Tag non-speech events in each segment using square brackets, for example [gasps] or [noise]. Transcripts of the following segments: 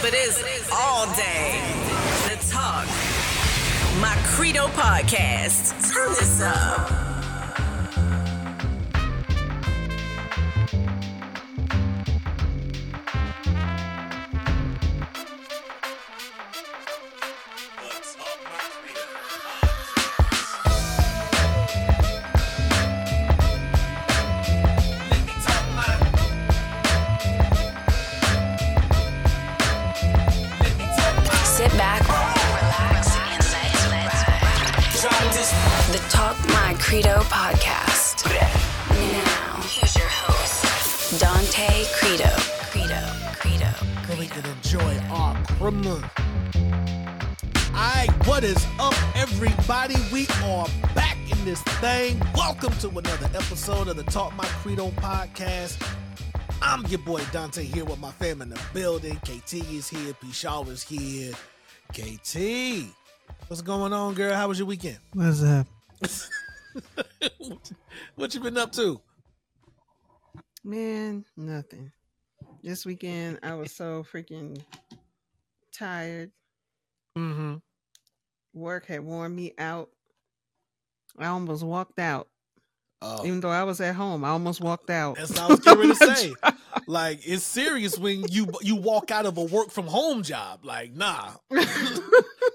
but it's all day. The Talk. My Credo podcast. Turn this up. Thing. Welcome to another episode of the Talk My Credo podcast. I'm your boy Donte here with my fam in the building. KT is here, P Shaw is here. KT, what's going on, girl? How was your weekend? What's up? [laughs] what you been up to? Man, nothing. This weekend I was so freaking tired. Mm-hmm. Work had worn me out. I almost walked out. Oh. Even though I was at home, I almost walked out. That's what I was getting ready to [laughs] say. Like it's serious when you you walk out of a work from home job. Like, nah, [laughs]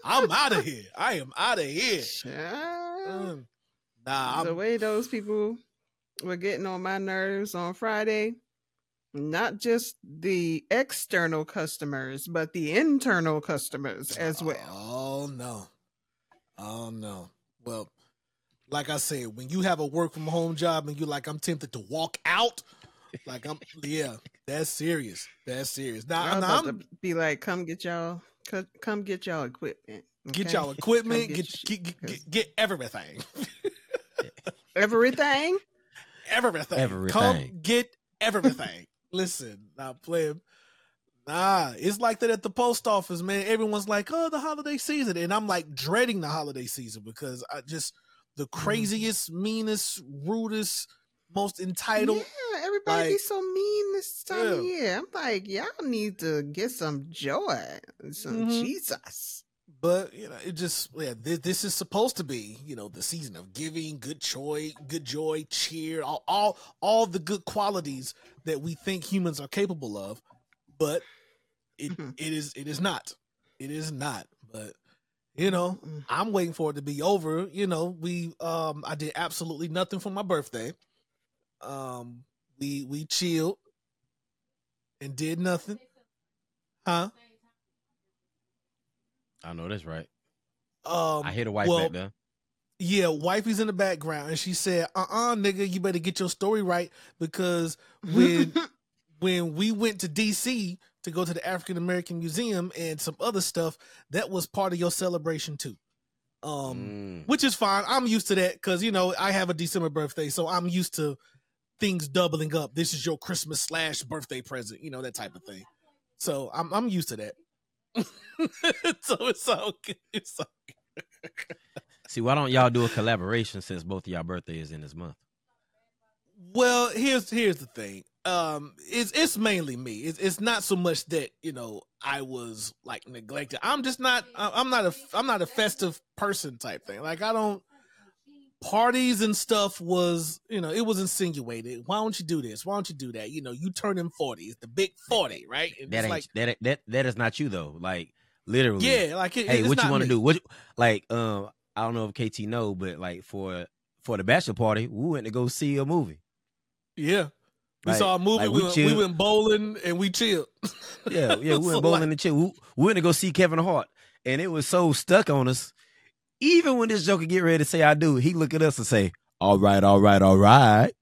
I'm out of here. I am out of here. Mm. Nah, the I'm, way those people were getting on my nerves on Friday, not just the external customers, but the internal customers as well. Oh no, oh no. Well, like I said, when you have a work from home job and you're like, I'm tempted to walk out. Like I'm, [laughs] yeah, that's serious. That's serious. Now, I was now about I'm to be like, come get y'all, come get y'all equipment. get y'all [laughs] equipment, get get get, get, get, get everything. everything. [laughs] everything. Everything. Come get everything. Listen, not playing. Nah, it's like that at the post office, man. Everyone's like, "Oh, the holiday season," and I'm like dreading the holiday season because I just the Mm-hmm. craziest, meanest, rudest, most entitled. Yeah, everybody be so mean this time of year. I'm like, y'all need to get some joy, some Mhm. Jesus. But you know, it just yeah. This, this is supposed to be you know the season of giving, good joy, good joy, cheer, all all all the good qualities that we think humans are capable of. But it Mhm. it is it is not. It is not. But you know, Mm. I'm waiting for it to be over. You know, we um I did absolutely nothing for my birthday. Um, we we chilled and did nothing. Huh? I know that's right. Um, I hear the wife well, back there. Yeah, wifey's in the background, and she said, "Uh, uh nigga, you better get your story right because [laughs] when when we went to D.C. to go to the African American Museum and some other stuff, that was part of your celebration too. Um, Mm. which is fine. I'm used to that because you know I have a December birthday, so I'm used to things doubling up. This is your Christmas slash birthday present, you know that type of thing. So I'm I'm used to that. [laughs] so it's all good. It's all See, why don't y'all do a collaboration since both of y'all birthday is in this month? Well, here's here's the thing. Um, it's it's mainly me. It's it's not so much that you know I was like neglected. I'm just not. I'm not a I'm not a festive person type thing. Like I don't parties and stuff was you know it was insinuated. Why don't you do this? Why don't you do that? You know, you turning forty. It's the big forty, right? And That ain't like that that that is not you though. Like literally. yeah, like it, Hey, what you want to do? What like um I don't know if KT know, but like for for the bachelor party, we went to go see a movie. Yeah. We Like- saw a movie. like, we, we went, we went bowling and we chilled. [laughs] Yeah, yeah, we So, went bowling like- and chill. We, we went to go see Kevin Hart, and it was so stuck on us. Even when this joker get ready to say I do, he look at us and say, "All right, all right, all right."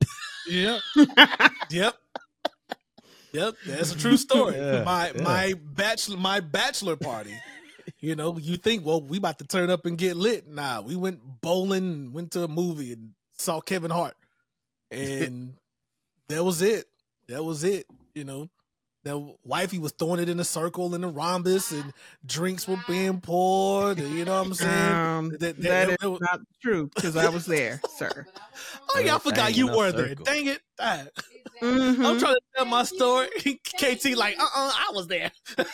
Yeah. [laughs] yep. Yep. That's a true story. Yeah, my yeah. my bachelor my bachelor party. You know, you think, well, we about to turn up and get lit. Nah, we went bowling, went to a movie and saw Kevin Hart. [laughs] And that was it. That was it. You know. that wifey was throwing it in a circle in a rhombus and drinks were being poured. And, you know what I'm saying? Um, That- that, that- is was- not true because I was there, sir. Oh, yeah, I forgot you in a were there. Dang it. Ah. Mhm. I'm trying to tell my story. [laughs] KT like, uh uh I was there. [laughs]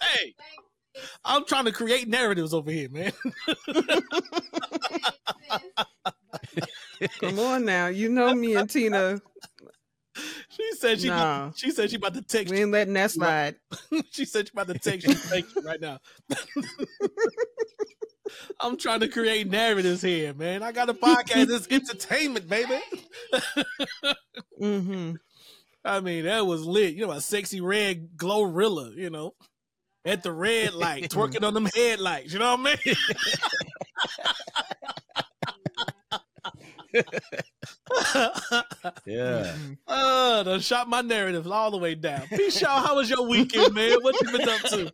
Hey. I'm trying to create narratives over here, man. [laughs] Come on now. You know me and Tina. She said she she said she about to text We you. ain't letting that slide. [laughs] she said she about to text you, text you right now. [laughs] I'm trying to create narratives here, man. I got a podcast. It's entertainment, baby. hmm [laughs] I mean, that was lit. You know, a Sexyy Red GloRilla, you know, at the red light, twerking on them headlights. You know what I mean? Yeah. uh, done shot my narratives all the way down. Peace, y'all. How was your weekend, man? What you been up to?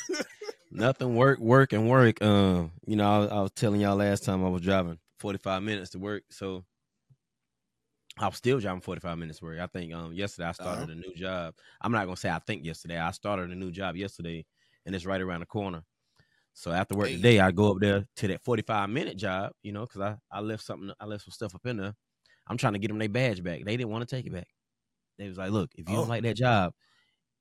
[laughs] Nothing work, work, and work. Um, you know, I, was- I was telling y'all last time I was driving 45 minutes to work, so I'm still driving 45 minutes to work. I think um yesterday I started a new job. I'm not gonna say I think yesterday. I started a new job yesterday, and it's right around the corner. So after work Hey. today, I go up there to that 45 minute job. You know, because I I left something, I left some stuff up in there. I'm trying to get them their badge back. They didn't want to take it back. They was like, "Look, if you Oh. don't like that job,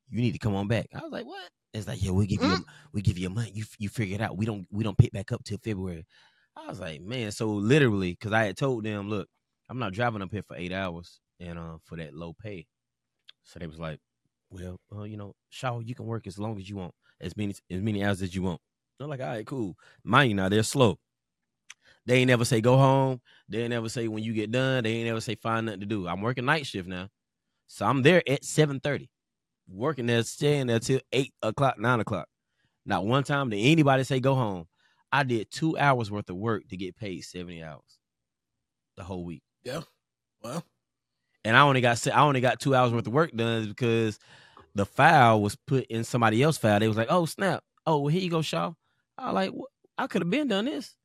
you need to come on back." I was like, "What?" It's like, "Yeah, we give you a, we give you a month. You you figure it out. We don't we don't pick back up till February." I was like, "Man," so literally, because I had told them, "Look, I'm not driving up here for eight hours and uh for that low pay." So they was like, "Well, uh, you know, Shaw, you can work as long as you want, as many as many hours as you want." I'm like, "All right, cool." Mind you, now they're slow. They ain't never say go home. They ain't never say when you get done. They ain't never say find nothing to do. I'm working night shift now, so I'm there at seven thirty, working there, staying there till eight o'clock, nine o'clock. Not one time did anybody say go home. I did two hours worth of work to get paid seventy hours, the whole week, Yeah. Well, and I only got I only got two hours worth of work done because the file was put in somebody else's file. They was like, "Oh snap! Oh well, here you go, Shaw." I like, I could have been done this."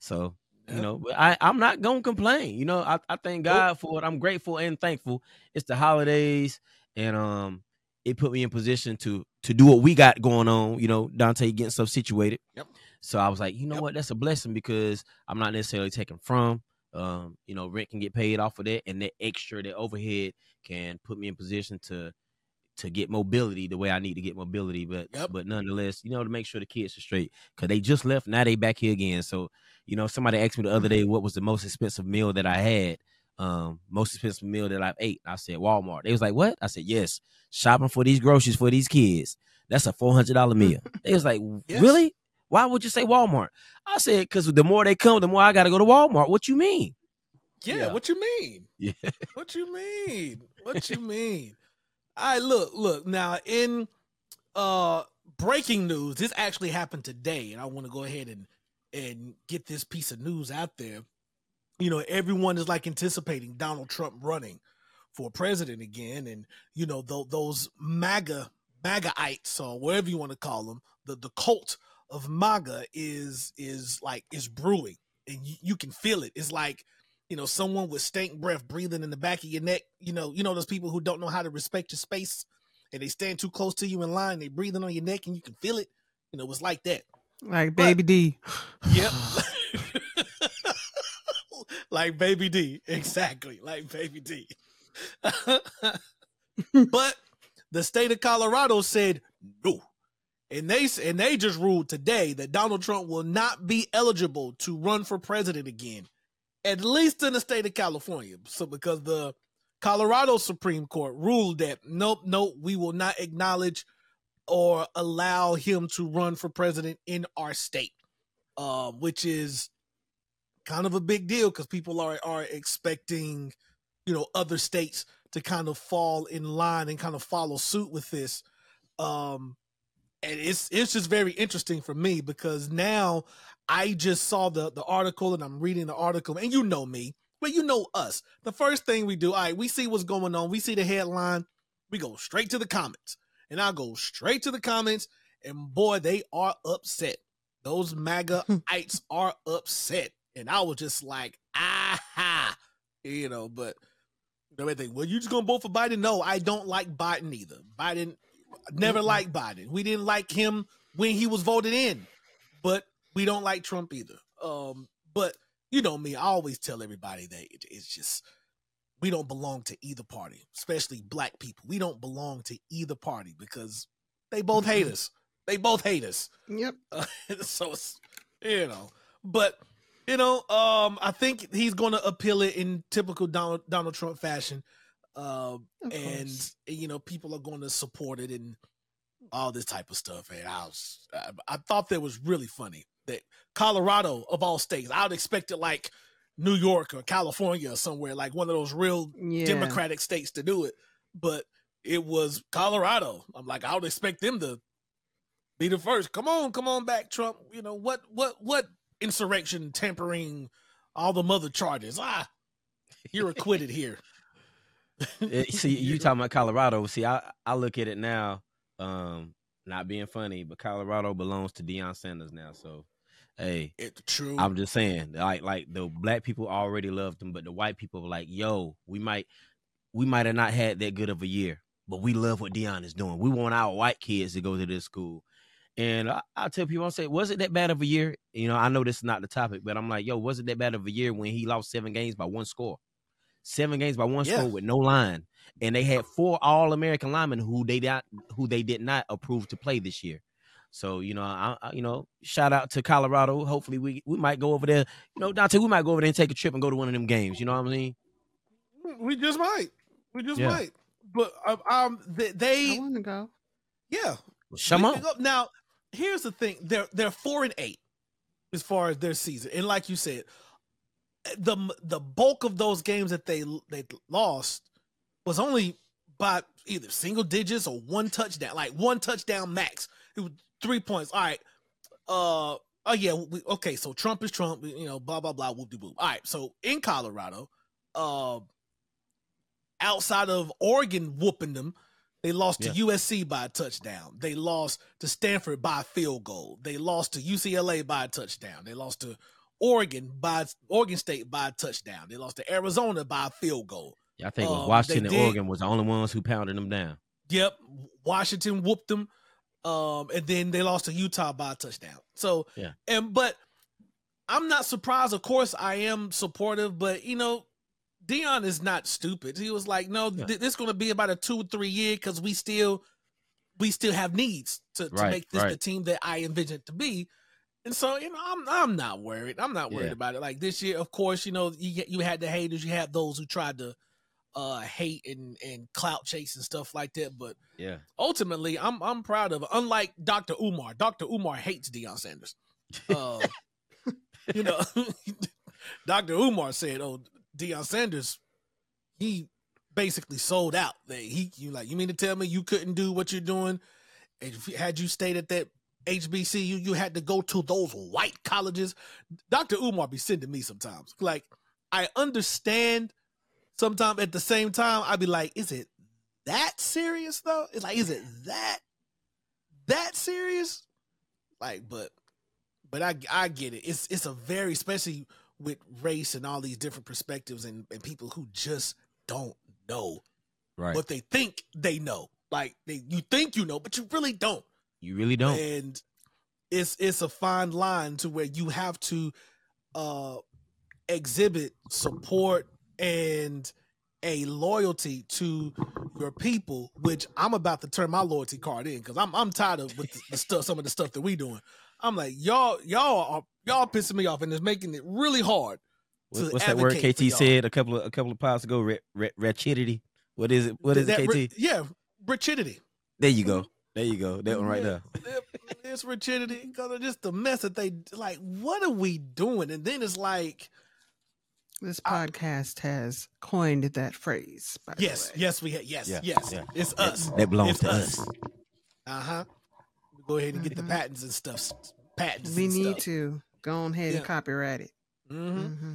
So you know, but I I'm not gonna complain. You know, I I thank God for it. I'm grateful and thankful. It's the holidays, and um, it put me in position to to do what we got going on. You know, Donte getting stuff situated. Yep. So I was like, you know Yep. what, that's a blessing because I'm not necessarily taking from. Um, you know, rent can get paid off of that, and that extra, that overhead can put me in position to to get mobility the way I need to get mobility. But Yep. but nonetheless, you know, to make sure the kids are straight because they just left. Now they back here again. So you know, somebody asked me the other day what was the most expensive meal that I had. Um, most expensive meal that I've ate. I said Walmart. They was like, "What?" I said, "Yes, shopping for these groceries for these kids. That's a four hundred dollar meal." [laughs] they was like, Yes. "Really? Why would you say Walmart?" I said, "Because the more they come, the more I got to go to Walmart." What you mean? yeah, Yeah. What you mean? Yeah. What you mean? What you mean? I look, look now in uh breaking news. This actually happened today, and I want to go ahead and and get this piece of news out there. You know, everyone is like anticipating Donald Trump running for president again, and you know th- those MAGA MAGAites or whatever you want to call them, the the cult of MAGA is is like is brewing, and you, you can feel it. It's like you know someone with stank breath breathing in the back of your neck. You know, you know those people who don't know how to respect your space, and they stand too close to you in line. They breathing on your neck, and you can feel it. You know, it's like that. Like Baby D. Yep. [sighs] [laughs] like Baby D. Exactly. Like Baby D. [laughs] but the state of Colorado said no. And they and they just ruled today that Donald Trump will not be eligible to run for president again, at least in the state of California. So because the Colorado Supreme Court ruled that nope, nope, we will not acknowledge or allow him to run for president in our state uh, which is kind of a big deal because people are are expecting, you know, other states to kind of fall in line and kind of follow suit with this. Um, and it's it's just very interesting for me because now I just saw the the article and I'm reading the article, and you know me, but you know us. The first thing we do, all right, we see what's going on, we see the headline, we go straight to the comments, and I go straight to the comments, and boy, they are upset. Those MAGAites [laughs] are upset. And I was just like, aha, you know, but they think, well, you just gonna vote for Biden? No, I don't like Biden either. Biden never liked Biden. We didn't like him when he was voted in, but we don't like Trump either. Um, but you know me, I always tell everybody that it- it's just we don't belong to either party, especially black people. We don't belong to either party because they both hate us. They both hate us. Yep. Uh, [laughs] so it's you know, but you know, um, I think he's going to appeal it in typical Donald, Donald Trump fashion, uh, and you know, people are going to support it and all this type of stuff. And I was, I, I thought that was really funny that Colorado of all states, I would expect it like New York or California or somewhere like one of those real Yeah. Democratic states to do it, but it was Colorado. I'm like, I would expect them to be the first. Come on, come on back, Trump. You know what? What? What? Insurrection, tampering, all the mother charges. Ah, you're acquitted [laughs] here. Eh, [laughs] see, you talking about Colorado. See, I, I look at it now, um, not being funny, but Colorado belongs to Deion Sanders now. So, hey, It's true. I'm just saying, like, like the black people already loved him, but the white people were like, "Yo, we might, we might have not had that good of a year, but we love what Deion is doing. We want our white kids to go to this school." And I, I tell people, I say, was it that bad of a year? You know, I know this is not the topic, but I'm like, yo, was it that bad of a year when he lost seven games by one score? Seven games by one Yeah. score with no line, and they had four All American linemen who they not, who they did not approve to play this year. So you know, I, I you know, shout out to Colorado. Hopefully, we we might go over there. You know, Donte, we might go over there and take a trip and go to one of them games. You know what I mean? we just might. We just Yeah. might. But um, um they, I want to go. yeah. Come on. Now, here's the thing: they're they're four and eight as far as their season, and like you said, the the bulk of those games that they they lost was only by either single digits or one touchdown, like one touchdown max. It was three points. All right. Uh oh yeah. We, okay, so Trump is Trump. You know, blah blah blah. Whoop de boop. All right. So in Colorado, uh, outside of Oregon whooping them, they lost to USC by a touchdown. They lost to Stanford by a field goal. They lost to UCLA by a touchdown. They lost to Oregon by Oregon State by a touchdown. They lost to Arizona by a field goal. Yeah, I think Um, Washington and did- Oregon was the only ones who pounded them down. Yep, Washington whooped them, um, and then they lost to Utah by a touchdown. So, Yeah. and but I'm not surprised. Of course, I am supportive, but you know, Deion is not stupid. He was like, "No, Yeah. th- this is going to be about a two or three year because we still we still have needs to, to Right, make this the team that I envision it to be." And so, you know, I'm I'm not worried. I'm not worried Yeah. about it. Like this year, of course, you know, you you had the haters, you had those who tried to uh hate and and clout chase and stuff like that, but Yeah. ultimately, I'm I'm proud of. It. Unlike Dr. Umar, Dr. Umar hates Deion Sanders. Uh, you know, [laughs] Dr. Umar said, "Oh, Deion Sanders, he basically sold out. That he, you like, you mean to tell me you couldn't do what you're doing? And if had you stayed at that HBCU, you had to go to those white colleges. Dr. Umar be sending me sometimes. Like, I understand. Sometimes at the same time, I'd be like, is it that serious though? It's like, is it that that serious? Like, but but I I get it. It's it's a very especially with race and all these different perspectives and, and people who just don't know Right. what they think they know. Like they you think you know, but you really don't. You really don't. And it's it's a fine line to where you have to uh exhibit support and a loyalty to your people, which I'm about to turn my loyalty card in because I'm I'm tired of with the, the stuff, some of the stuff that we doing. I'm like y'all y'all are y'all pissing me off and it's making it really hard. What- to What's that word KT said a couple of a couple of pods ago? Re, re. What is it? What is That it, KT? ri- yeah, rigidity. there you go. There you go. That one right Yeah, there. It's rigidity because of just the mess that they like. What are we doing? And then it's like, This I- podcast has coined that phrase. By the yes, way. yes, we had, yes, Yeah, yes, yeah. it's us. That belongs It's to us. us. Uh huh. Go ahead and get the Mhm. patents and stuff. Patents. we and need stuff. to go ahead Yeah. and copyright it. hmm hmm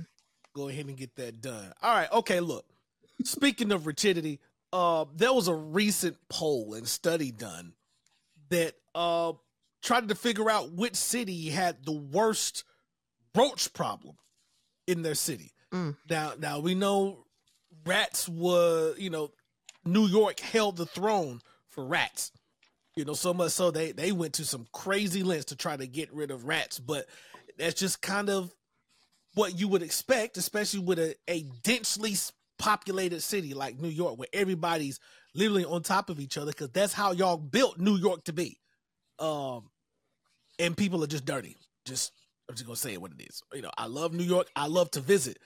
Go ahead and get that done. All right. Okay. Look. Speaking of rigidity, uh, there was a recent poll and study done that uh tried to figure out which city had the worst roach problem in their city. Mm. Now, now we know rats were, you know, New York held the throne for rats. You know, so much so they they went to some crazy lengths to try to get rid of rats, but that's just kind of what you would expect, especially with a, a densely populated city like New York, where everybody's literally on top of each other, because that's how y'all built New York to be. Um, and people are just dirty. Just I'm just gonna say it what it is. You know, I love New York. I love to visit.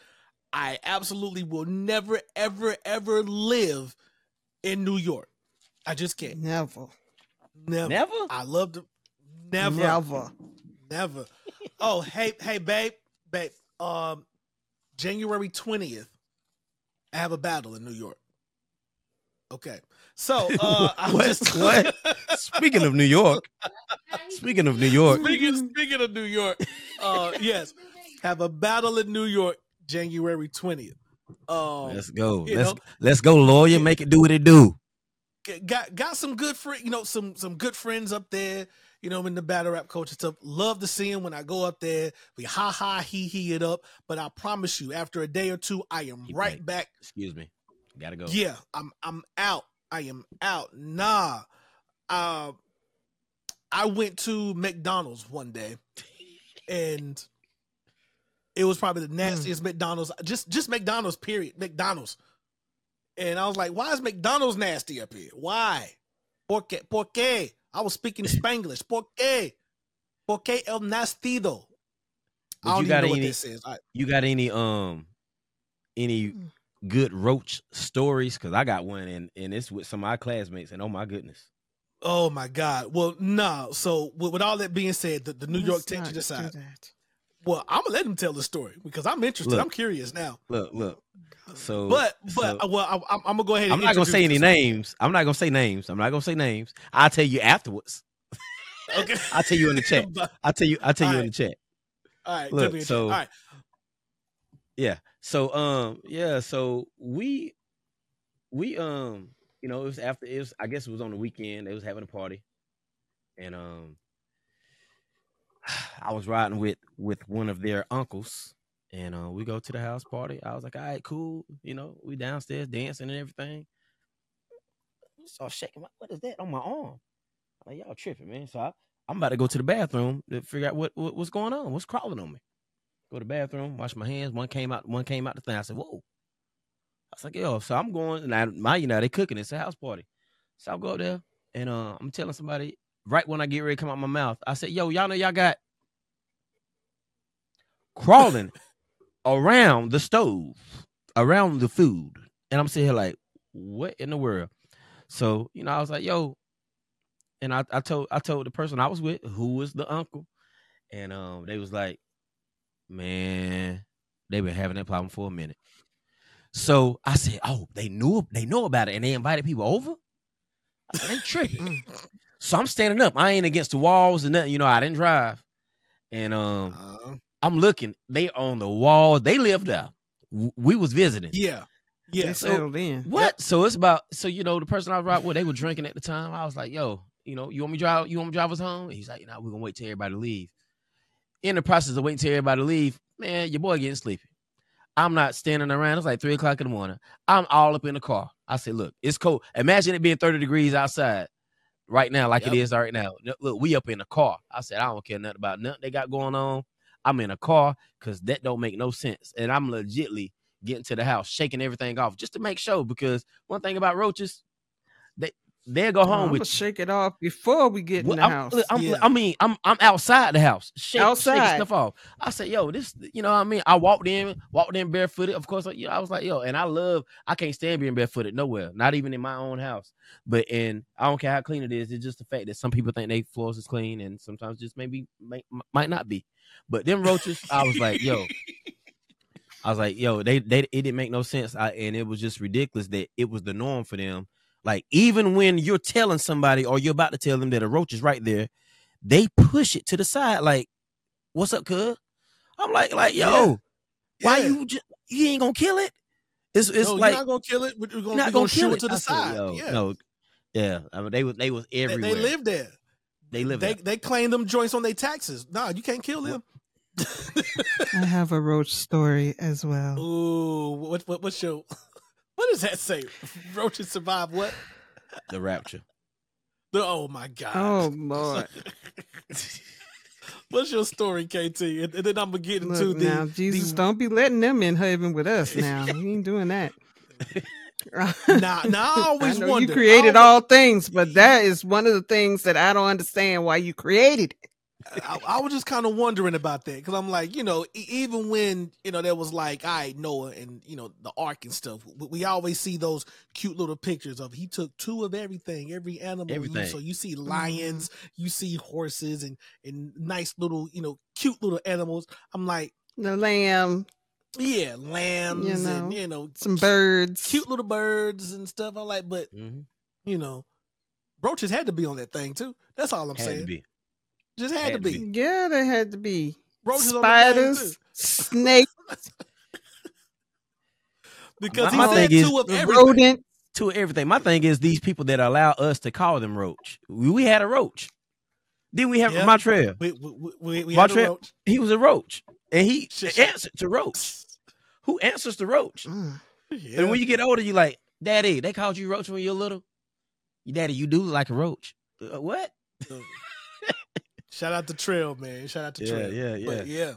I absolutely will never, ever, ever live in New York. I just can't. Never. Never. Never? I love to. Never. Never. Never. Oh, hey, hey, babe, babe. Um, January twentieth, I have a battle in New York. Okay, so [laughs] uh, I'm What? just [laughs] What? Speaking of New York, speaking of New York, speaking, speaking of New York, uh, yes, have a battle in New York, January twentieth. Um, let's go. Let's know, let's go, lawyer. Make it do what it do. got got some good friend, you know, some some good friends up there. You know, I'm in the battle rap culture stuff. Love to see him when I go up there. We ha ha he he it up. But I promise you, after a day or two, I am Keep right going. back. Excuse me. Gotta go. Yeah, I'm I'm out. I am out. Nah. Uh, I went to McDonald's one day, and it was probably the nastiest McDonald's. Just just McDonald's. Period. McDonald's. And I was like, why is McDonald's nasty up here? Why? Porque, porque. I was speaking Spanglish. Porque. Porque el nastido. But I don't you even got know what any- this is. I, You got any um any good roach stories? Cause I got one and and it's with some of my classmates and oh my goodness. Oh my God. Well, no. So with, with all that being said, the, the New York Let's not tension do aside. that. Well, I'm gonna let him tell the story because I'm interested. Look. I'm curious now. Look, look. So But but so- uh, well, I, I'm, I'm gonna go ahead. And I'm not gonna say any names. I'm not gonna say names. I'm not gonna say names. I'll tell you afterwards. [laughs] Okay. [laughs] I'll tell you in the chat. I'll tell you. I'll tell you in the chat. all right. Look, tell me a- so- all right. Yeah. So um yeah, so we we um you know, it was after it was I guess it was on the weekend. They was having a party. And um I was riding with with one of their uncles and uh we go to the house party. I was like, "All right, cool. You know, we downstairs dancing and everything." So shaking my what is that on my arm? I'm like, y'all tripping, man. So I, I'm about to go to the bathroom to figure out what, what what's going on. What's crawling on me? Go to the bathroom, wash my hands. One came out, one came out the thing. I said, "Whoa!" I was like, "Yo," so I'm going. And I, my, you know, they cooking. It's a house party. So I go up there, and uh, I'm telling somebody right when I get ready to come out my mouth. I said, "Yo, y'all know y'all got crawling [laughs] around the stove, around the food," and I'm sitting here like, "What in the world?" So you know, I was like, "Yo," and I, I told I told the person I was with, who was the uncle, and um, they was like, man, they've been having that problem for a minute. So I said, oh, they knew they know about it, and they invited people over. Said, they tripping. [laughs] so I'm standing up. I ain't against the walls and nothing. You know, I didn't drive, and um, Uh, I'm looking. They on the wall. They lived there. We was visiting. yeah. They Yeah. so- settled in. What? So it's about so you know the person I was riding with, they were drinking at the time. I was like, yo, you know, you want me to drive? You want me to drive us home? And he's like, nah, we're gonna wait till everybody leave. In the process of waiting till everybody leave, man, your boy getting sleepy. I'm not standing around. It's like three o'clock in the morning. I'm all up in the car. I said, look, it's cold. Imagine it being 30 degrees outside right now, like it Yep. is right now. Look, we up in the car. I said, I don't care nothing about nothing they got going on. I'm in a car because that don't make no sense. And I'm legitly getting to the house, shaking everything off just to make sure. Because one thing about roaches, they'll go home I'm gonna with shake it off before we get in the I'm- house. I'm- Yeah. I mean, I'm I'm outside the house, shake, shaking Outside. stuff off. I said, "Yo, this, you know what I mean?" I walked in, walked in barefooted. Of course, like, you know, I was like, "Yo," and I love. I can't stand being barefooted nowhere, not even in my own house. But and I don't care how clean it is. It's just the fact that some people think they floors is clean, and sometimes just maybe may, might not be. But them roaches, I was like, "Yo." [laughs] I was like, yo, they they it didn't make no sense, I, and it was just ridiculous that it was the norm for them. Like even when you're telling somebody or you're about to tell them that a roach is right there, they push it to the side. Like, what's up, cuz? I'm like, like, yo, Yeah. why Yeah. you just you ain't gonna kill it? It's it's no, like you're not gonna kill it. We're gonna, you're we're not gonna, gonna shoot kill it it to the I said, side. yo, yeah. No, yeah. I mean, they was they was They, everywhere. they live there. They live They there. they claim them joints on their taxes. Nah, you can't kill them. I have a roach story as well. Ooh, what what what's your what does that say? [laughs] Roaches survive what? the rapture. The, oh my god. Oh [laughs] Lord! What's your story, KT? And, and then I'm gonna get into Look the now, Jesus, the- don't be letting them in heaven with us. [laughs] Now we ain't doing that. Now, now I always know wonder. you created I all things, but that is one of the things that I don't understand why you created it. I, I was just kind of wondering about that because I'm like, you know, e- even when you know there was like, I right, Noah and you know the ark and stuff. We, we always see those cute little pictures of he took two of everything, every animal. Everything. So you see lions, you see horses, and and nice little, you know, cute little animals. I'm like, The lamb, yeah, lambs know, and you know some birds. cute little birds and stuff. I'm like, but Mhm. you know, roaches had to be on that thing too. That's all I'm Had saying. To be. Just had, Had to to be. be. Yeah, they had to be Roaches on the thing, spiders, snakes, [laughs] because he My- my said thing is- two of everything. rodent. To everything. My thing is these people that allow us to call them roach. We, we had a roach. Then we have Yeah. Montreal. We we we, we Montreal- He was a roach, and he Shit, shit. answered to roach. Who answers to roach? Mm. Yeah. And when you get older, you like, Daddy, they called you roach when you were little. Daddy, you do look like a roach. Uh, what? Shout out to Trail, man. Shout out to Yeah, Trail. yeah, But yeah.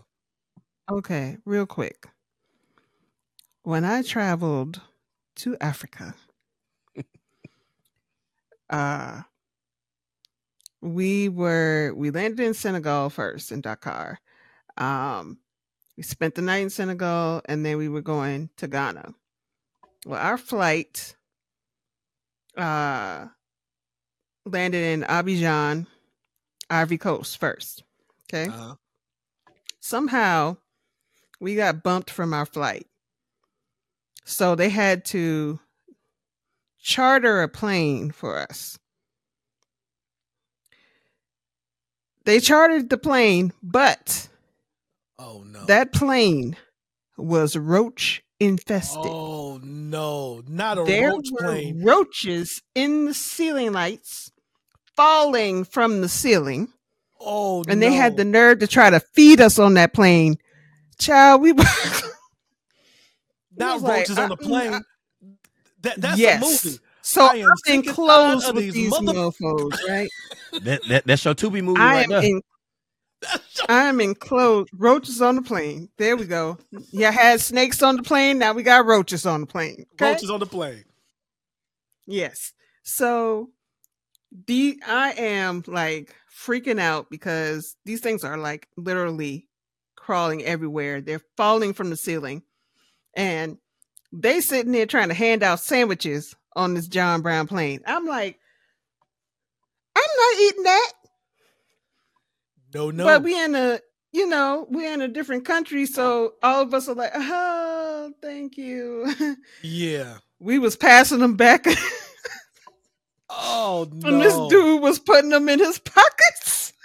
Okay, real quick. When I traveled to Africa, [laughs] uh we were we landed in Senegal first in Dakar. Um we spent the night in Senegal and then we were going to Ghana. Well, our flight uh landed in Abidjan, Ivory Coast first. Okay Uh-huh. somehow we got bumped from our flight. So they had to charter a plane for us. They chartered the plane, but Oh no. that plane was roach infested. Oh no. Not a there roach were plane. roaches in the ceiling lights falling from the ceiling. Oh and they had the nerve to try to feed us on that plane. Child, we [laughs] were not was like, roaches on the I- plane. Uh, that that's yes. a movie. So I I'm am sick and tired enclosed with these these mother- mofos, right? [laughs] That, that that's your Tubi movie I right am there. in, I'm enclosed. Roaches on the plane. There we go. You had snakes on the plane. Now we got roaches on the plane. Okay? Roaches on the plane. Yes. So the I am like freaking out because these things are like literally crawling everywhere. They're falling from the ceiling. And they sitting there trying to hand out sandwiches on this John Brown plane. I'm like, I'm not eating that. No, no. But we in a you know, we're in a different country, so uh-huh. all of us are like, oh, thank you. [laughs] yeah. we was passing them back. [laughs] Oh no. And this dude was putting them in his pockets. [laughs]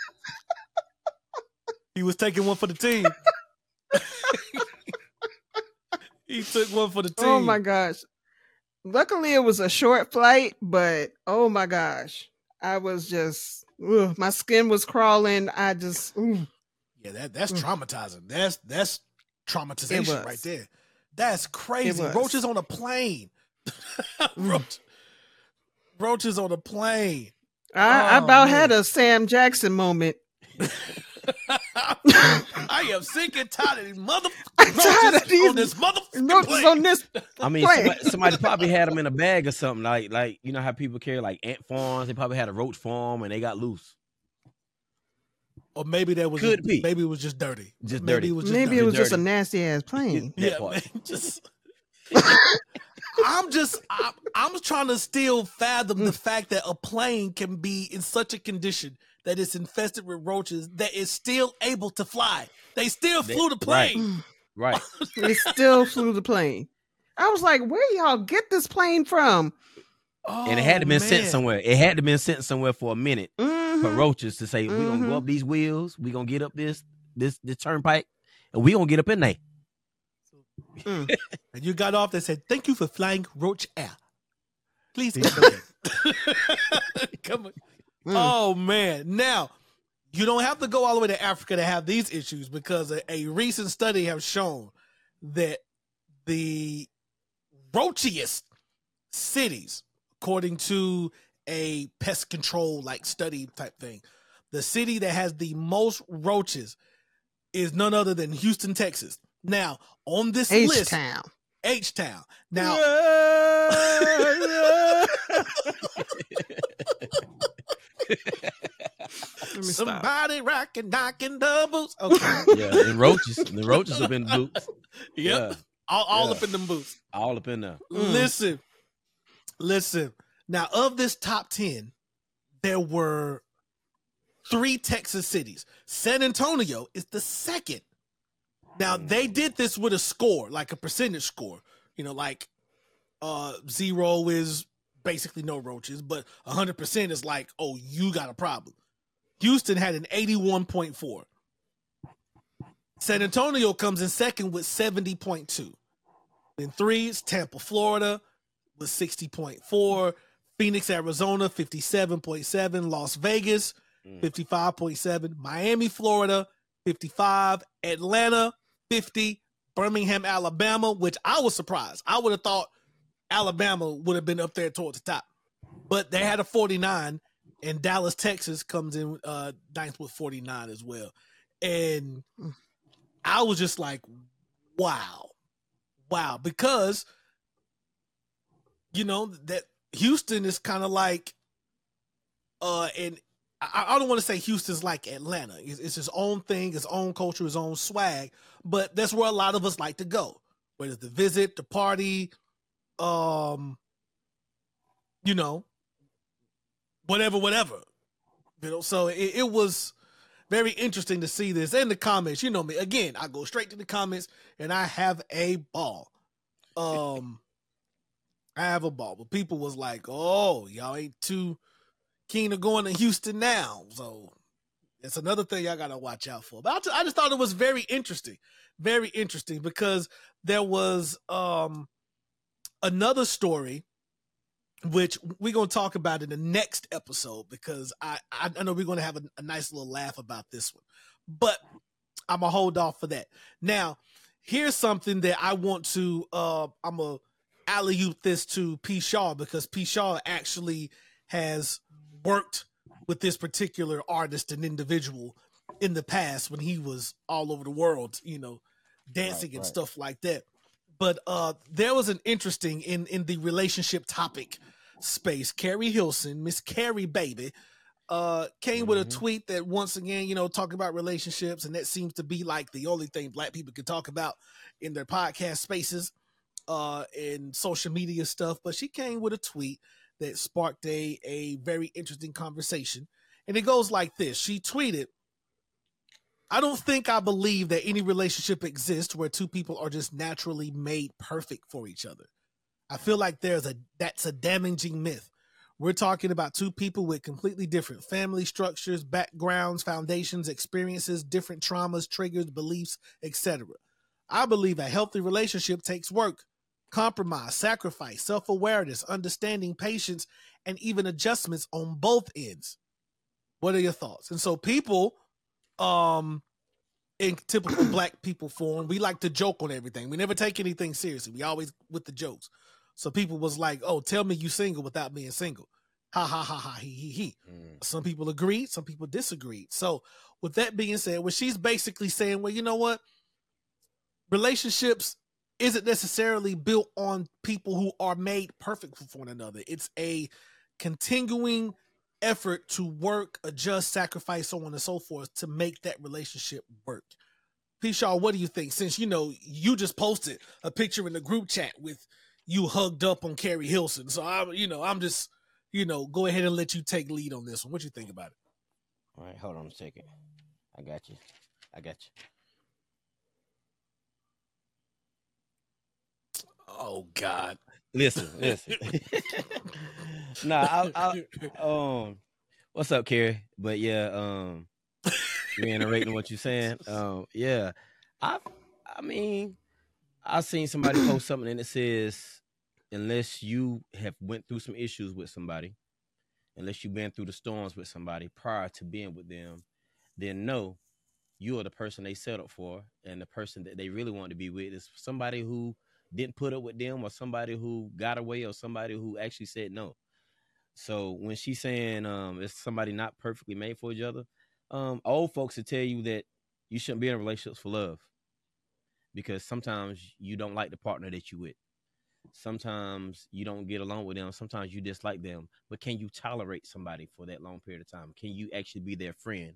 He was taking one for the team. [laughs] he took one for the team. Oh my gosh. Luckily, it was a short flight, but oh my gosh. I was just, ugh, my skin was crawling. I just, ooh. Yeah, that that's Mm. traumatizing. That's that's traumatization right there. That's crazy. Roaches on a plane. [laughs] Roach, roaches on a plane. I, I Oh, about man. had a Sam Jackson moment. [laughs] [laughs] I am sick and tired of these mother [laughs] I'm tired roaches on this motherfucking plane. on this. I mean, somebody, somebody probably had them in a bag or something. Like, like you know how people carry like ant farms. They probably had a roach farm and they got loose. Or maybe that was Could just, be. maybe it was just dirty. Just maybe dirty. it was just Maybe dirty. it was just a nasty ass plane. Yeah, man, just I'm just I'm, I'm trying to still fathom the fact that a plane can be in such a condition that it's infested with roaches that is still able to fly. They still That- flew the plane. Right. [laughs] They still flew the plane. I was like, where y'all get this plane from? and it had to Oh, been sent somewhere. It had to been sent somewhere for a minute for Mhm. roaches to say, "We're gonna go up these wheels. We're gonna get up this this this turnpike, and we're gonna get up in there." [laughs] And you got off and said, "Thank you for flying Roach Air. Please come come on. [laughs] Mm. Oh man! Now you don't have to go all the way to Africa to have these issues because a, a recent study has shown that the roachiest cities, according to a pest control like study type thing, the city that has the most roaches is none other than Houston, Texas. Now on this H list, Town. H Town. Now [laughs] Let me stop. Somebody rocking, knocking the boots. Okay. [laughs] yeah, the roaches, the roaches up in the boots. [laughs] Yep. Yeah, All, all Yeah. up in them boots. all up in there. Mm. Listen, listen. Now, of this top 10, there were three Texas cities. San Antonio is the second. Now, they did this with a score, like a percentage score. You know, like uh zero is basically no roaches, but 100% is like, oh, you got a problem. Houston had an 81.4. San Antonio comes in second with 70.2. Then three is Tampa, Florida with 60.4. Phoenix, Arizona, 57.7. Las Vegas, Mm. 55.7. Miami, Florida, 55. Atlanta, 50. Birmingham, Alabama, which I was surprised. I would have thought Alabama would have been up there towards the top. But they had a 49, and Dallas, Texas comes in uh ninth with 49 as well. And I was just like, wow. Wow. Because you know that Houston is kind of like uh and I, don't want to say Houston's like Atlanta. It's, it's his own thing, his own culture, his own swag, but that's where a lot of us like to go. Whether the visit, the party, um, you know, whatever, whatever. You know, so it, it was very interesting to see this in the comments. You know me. Again, I go straight to the comments and I have a ball. [laughs] Um I have a ball. But people was like, oh, y'all ain't too keen to going to Houston now. So it's another thing y'all gotta watch out for. But I, just thought it was very interesting. Very interesting because there was um another story which we're gonna talk about in the next episode because I I, I know we're gonna have a, a nice little laugh about this one, but I'm gonna hold off for that. Now, here's something that I want to uh I'm a alley oop this to P Shaw because P Shaw actually has worked with this particular artist and individual in the past when he was all over the world, you know, dancing and right. stuff like that. But uh there was an interesting in in the relationship topic space. Keri Hilson, Miss Keri Baby, uh came with a Mhm. tweet that once again, you know, talking about relationships, and that seems to be like the only thing black people can talk about in their podcast spaces uh and social media stuff. But she came with a tweet that sparked a a very interesting conversation. And it goes like this. She tweeted, I don't think I believe that any relationship exists where two people are just naturally made perfect for each other. I feel like there's a that's a damaging myth. We're talking about two people with completely different family structures, backgrounds, foundations, experiences, different traumas, triggers, beliefs, etc. I believe a healthy relationship takes work, compromise, sacrifice, self-awareness, understanding, patience, and even adjustments on both ends. What are your thoughts? And so people um in typical [clears throat] black people form, we like to joke on everything. We never take anything seriously. We always with the jokes. So people was like, "Oh, tell me you single without being single." Ha ha ha ha he he he. Mm. Some people agreed, some people disagreed. So, with that being said, what she's basically saying, well, you know what? Relationships isn't necessarily built on people who are made perfect for one another. It's a continuing effort to work, adjust, sacrifice, so on and so forth to make that relationship work. P. Shaw, what do you think? Since you know you just posted a picture in the group chat with you hugged up on Keri Hilson, so I'm, you know, I'm just, you know, go ahead and let you take lead on this one. What you think about it? All right, hold on a second. I got you. I got you. Oh God. Listen, listen. [laughs] nah, I, I, um, what's up, Keri? But yeah, um, reiterating what you're saying. Um, yeah, I, I mean, I seen somebody post something and it says, unless you have went through some issues with somebody, unless you've been through the storms with somebody prior to being with them, then no, you are the person they settled for, and the person that they really want to be with is somebody who didn't put up with them or somebody who got away or somebody who actually said no. So when she's saying um it's somebody not perfectly made for each other, um old folks will tell you that you shouldn't be in relationships for love. Because sometimes you don't like the partner that you with. Sometimes you don't get along with them. Sometimes you dislike them. But can you tolerate somebody for that long period of time? Can you actually be their friend?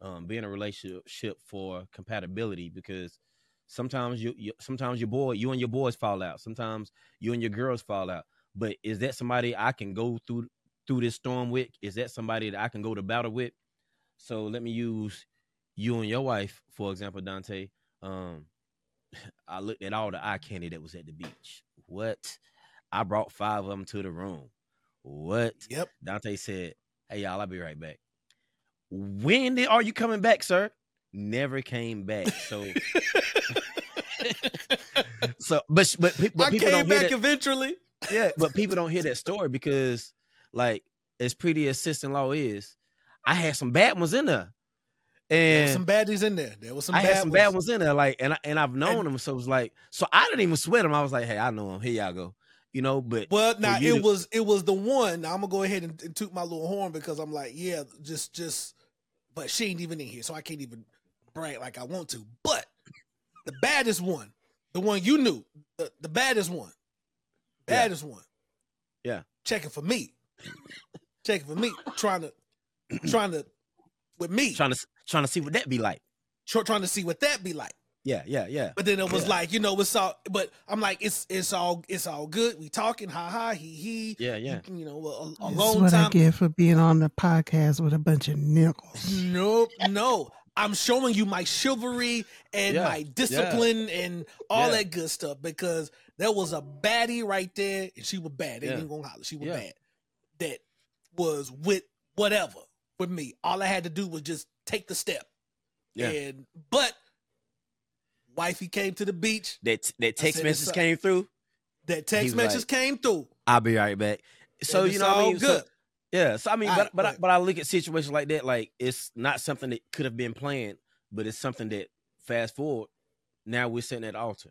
Um, be in a relationship for compatibility because sometimes you, you sometimes your boy you and your boys fall out. Sometimes you and your girls fall out. But is that somebody I can go through through this storm with? Is that somebody that I can go to battle with? So let me use you and your wife, for example, Donte. Um, [laughs] I looked at all the eye candy that was at the beach. What? I brought five of them to the room. What? Yep. Donte said, Hey y'all, I'll be right back. When are you coming back, sir? Never came back. So [laughs] so but but, but I people came don't back that, eventually. yeah, but [laughs] people don't hear that story because like as pretty as sister-in-law is, I had some bad ones in there. There And some baddies in there. There was some I bad had some ones. bad ones in there, like, and I, and I've known And- them, so it was like, so I didn't even sweat them. I was like, hey, I know him. Here y'all go, you know. But Well, now it to- was it was the one. Now I'm gonna go ahead and, and toot my little horn because I'm like, yeah, just just, but she ain't even in here, so I can't even brag like I want to. But the baddest one, the one you knew, the, the baddest one, Yeah. baddest one, Yeah. checking for me, [laughs] checking for me, trying to [clears throat] trying to with me, trying to trying to see what that be like. tr- trying to see what that be like. Yeah, yeah, yeah. But then it was Yeah. like, you know, it's all. But I'm like, it's it's all it's all good. We talking, ha ha, he he. Yeah, yeah. You, you know, a, a This long what I time. get for being on the podcast with a bunch of nickels. Nope, no. I'm showing you my chivalry and Yeah, my discipline and all Yeah. that good stuff because there was a baddie right there, and she was bad. They Yeah. ain't gonna holler. She was Yeah. bad. That was with whatever with me. All I had to do was just take the step. Yeah. And but wifey came to the beach. That that text message came through. That text message like, came through. I'll be right back. So you know, what I all mean, So- good. Yeah. So I mean, All but right, but I, but- I look at situations like that, like it's not something that could have been planned, but it's something that fast forward. Now we're sitting at the altar.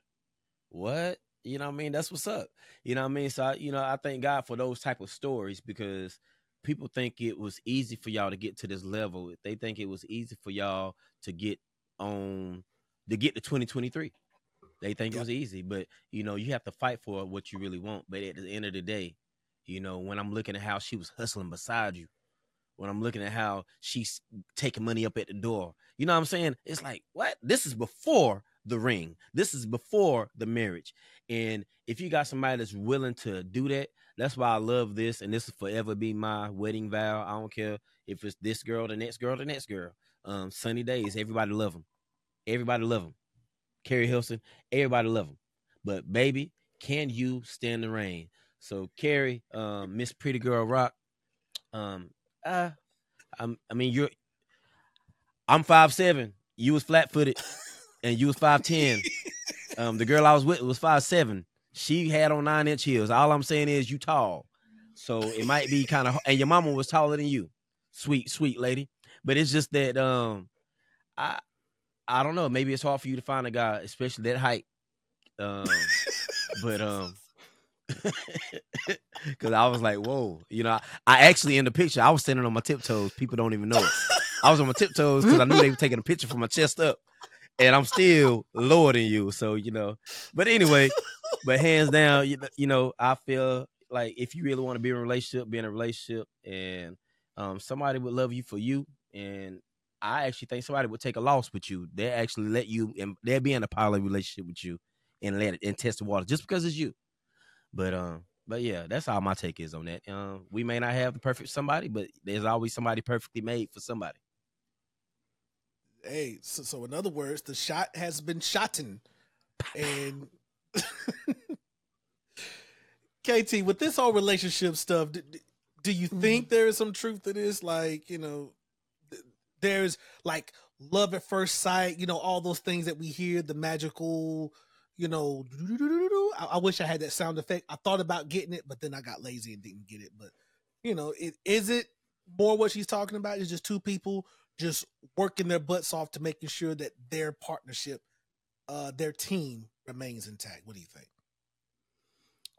What? You know what I mean? That's what's up. You know what I mean? So I, you know, I thank God for those type of stories because people think it was easy for y'all to get to this level. They think it was easy for y'all to get on to get to 2023. They think it was easy, but you know, you have to fight for what you really want. But at the end of the day, you know, when I'm looking at how she was hustling beside you, when I'm looking at how she's taking money up at the door, you know what I'm saying? It's like, what? This is before the ring. This is before the marriage. And if you got somebody that's willing to do that, that's why I love this. And this will forever be my wedding vow. I don't care if it's this girl, the next girl, the next girl. Um, sunny days, everybody love them. Everybody love them. Keri Hilson, everybody love them. But baby, can you stand the rain? So Keri, um, Miss Pretty Girl Rock, um, uh, I'm, I mean, you're, I'm five seven. You was flat footed, [laughs] and you was five ten. Um, the girl I was with was five seven. She had on nine inch heels. All I'm saying is you tall, so it might be kind of. And your mama was taller than you, sweet sweet lady. But it's just that um, I I don't know. Maybe it's hard for you to find a guy, especially that height. Um, [laughs] but um, [laughs] because I was like, whoa, you know, I, I actually in the picture I was standing on my tiptoes. People don't even know. I was on my tiptoes because I knew they were taking a picture from my chest up, and I'm still lower than you. So you know, but anyway, but hands down, you, you know, I feel like if you really want to be in a relationship, be in a relationship, and um, somebody would love you for you, and I actually think somebody would take a loss with you. They actually let you, and they'll be in a poly relationship with you, and let it and test the water just because it's you. But um, but yeah, that's all my take is on that. Um, we may not have the perfect somebody, but there's always somebody perfectly made for somebody. Hey, so, so in other words, the shot has been shotten. And [laughs] KT, with this whole relationship stuff, do, do you think there is some truth to this? Like, you know, there's like love at first sight, you know, all those things that we hear, the magical, you know. I, I wish I had that sound effect. I thought about getting it, but then I got lazy and didn't get it. But, you know, it, is it more what she's talking about? Is just two people just working their butts off to making sure that their partnership, uh, their team remains intact. What do you think?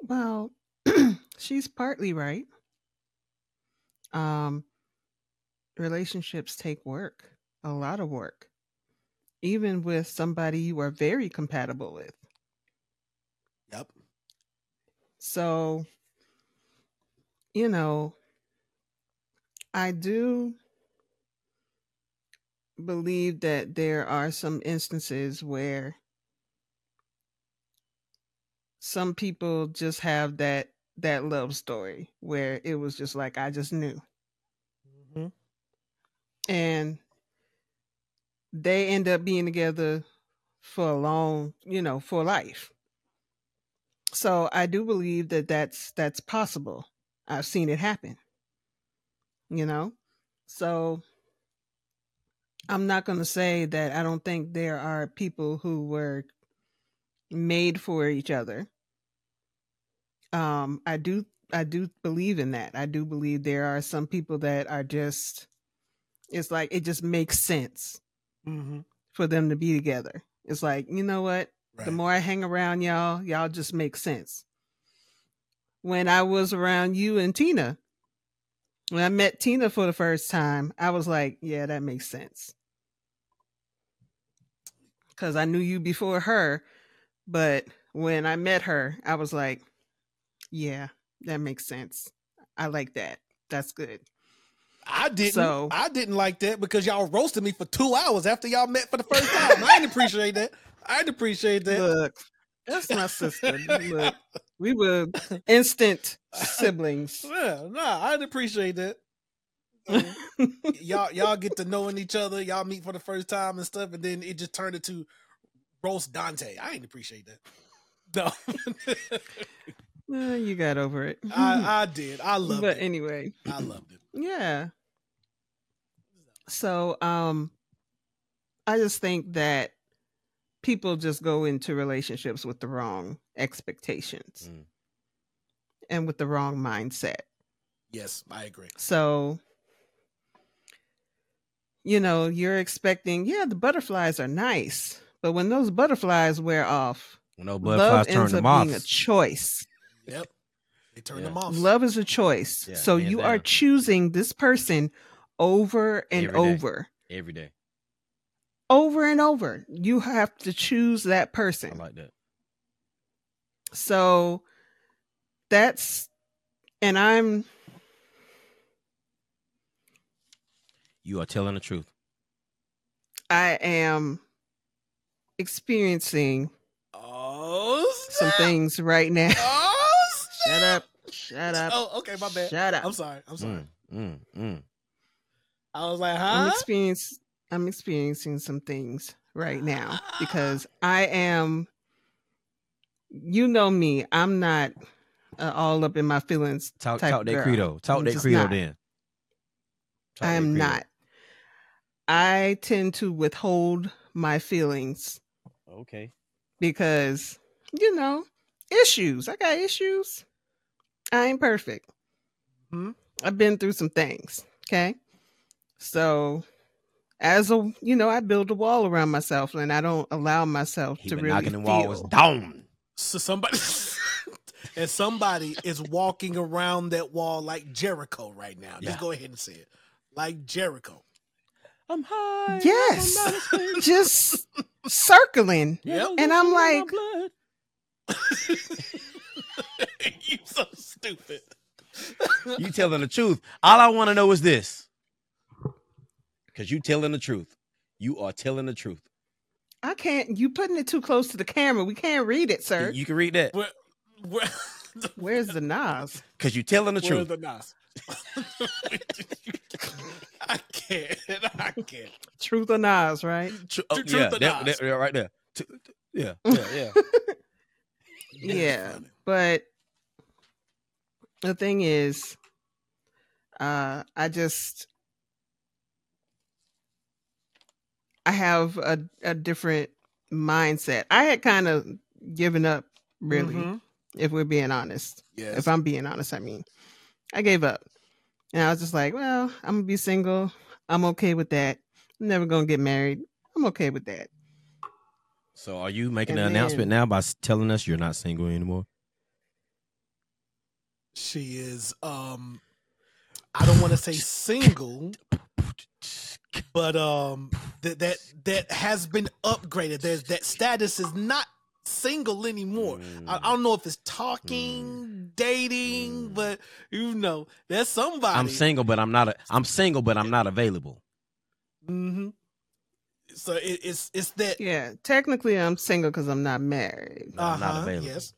Well, [clears throat] she's partly right. Um, relationships take work, a lot of work, even with somebody you are very compatible with. Yep. So, you know, I do believe that there are some instances where some people just have that that love story where it was just like I just knew. Mm-hmm. And they end up being together for a long, you know, for life. So I do believe that that's that's possible. I've seen it happen. You know? So I'm not going to say that I don't think there are people who were made for each other. Um I do I do believe in that. I do believe there are some people that are just it's like it just makes sense Mm-hmm. for them to be together. It's like, you know what? Right. The more I hang around y'all, y'all just make sense. When I was around you and Tina, when I met Tina for the first time, I was like, yeah, that makes sense. Because I knew you before her. But when I met her, I was like, yeah, that makes sense. I like that. That's good. I didn't. So- I didn't like that because y'all roasted me for two hours after y'all met for the first time. I didn't appreciate that. I didn't appreciate that. Look, that's my sister. Look, we were instant siblings. [laughs] Yeah, nah, I didn't appreciate that. [laughs] Y'all, y'all get to knowing each other. Y'all meet for the first time and stuff, and then it just turned into roast Donte. I didn't appreciate that. No, [laughs] you got over it. I, I did. I loved but it. But anyway, I loved it. yeah. So, um, I just think that people just go into relationships with the wrong expectations Mm. and with the wrong mindset. Yes, I agree. So, you know, you're expecting, yeah, the butterflies are nice, but when those butterflies wear off, When no love butterflies turn ends to up moths. being a choice. Yep, they turned Yeah. them off. Love is a choice. Yeah, so hands you are choosing this person over and Every day. over, every day. Over and over. You have to choose that person. I like that. So that's, and I'm, You are telling the truth. I am experiencing Oh, some things right now. Oh, Shut up. Shut up. Oh, okay, my bad. Shut up. I'm sorry. I'm sorry. Mm, mm, mm. I was like, huh? I'm huh? I'm experiencing some things right now [gasps] because I am you know me, I'm not uh, all up in my feelings. Talk, talk that credo. Talk I'm that credo not. then. Talk I am not. I tend to withhold my feelings Okay. because you know, issues. I got issues. I ain't perfect. Hmm? I've been through some things. Okay. So as a you know, I build a wall around myself and I don't allow myself He to been really knocking the wall walls down. So somebody [laughs] and somebody is walking around that wall like Jericho right now. Yeah. Just go ahead and say it. Like Jericho. I'm high. Yes. [laughs] Just circling. Yep. And I'm like- [laughs] you so stupid. you telling the truth. All I want to know is this. Because you telling the truth. You are telling the truth. I can't you putting it too close to the camera. We can't read it, sir. You can read that. Where, where, [laughs] Where's the Nas? Because you telling the where's truth. the Nas? [laughs] I can't. I can't. Truth or Nas, right? Tru- Tru- oh, truth yeah, or that, Nas? that- yeah, right there. T- t- [laughs] Yeah, yeah, yeah. Yeah. funny. But the thing is, uh, I just I have a, a different mindset. I had kind of given up, really, Mhm. if we're being honest. Yes. If I'm being honest, I mean, I gave up. And I was just like, well, I'm gonna be single. I'm okay with that. I'm never gonna get married. I'm okay with that. So are you making And an announcement now by telling us you're not single anymore? she is um I don't want to say single, but um that that that has been upgraded. There's that status is not single anymore. I, I don't know if it's talking, dating, Mm. but you know, there's somebody. I'm single, but I'm not. A, I'm single, but I'm not available. Mm-hmm. So it, it's it's that. Yeah, technically I'm single because I'm not married. I'm not uh-huh, available. Yes.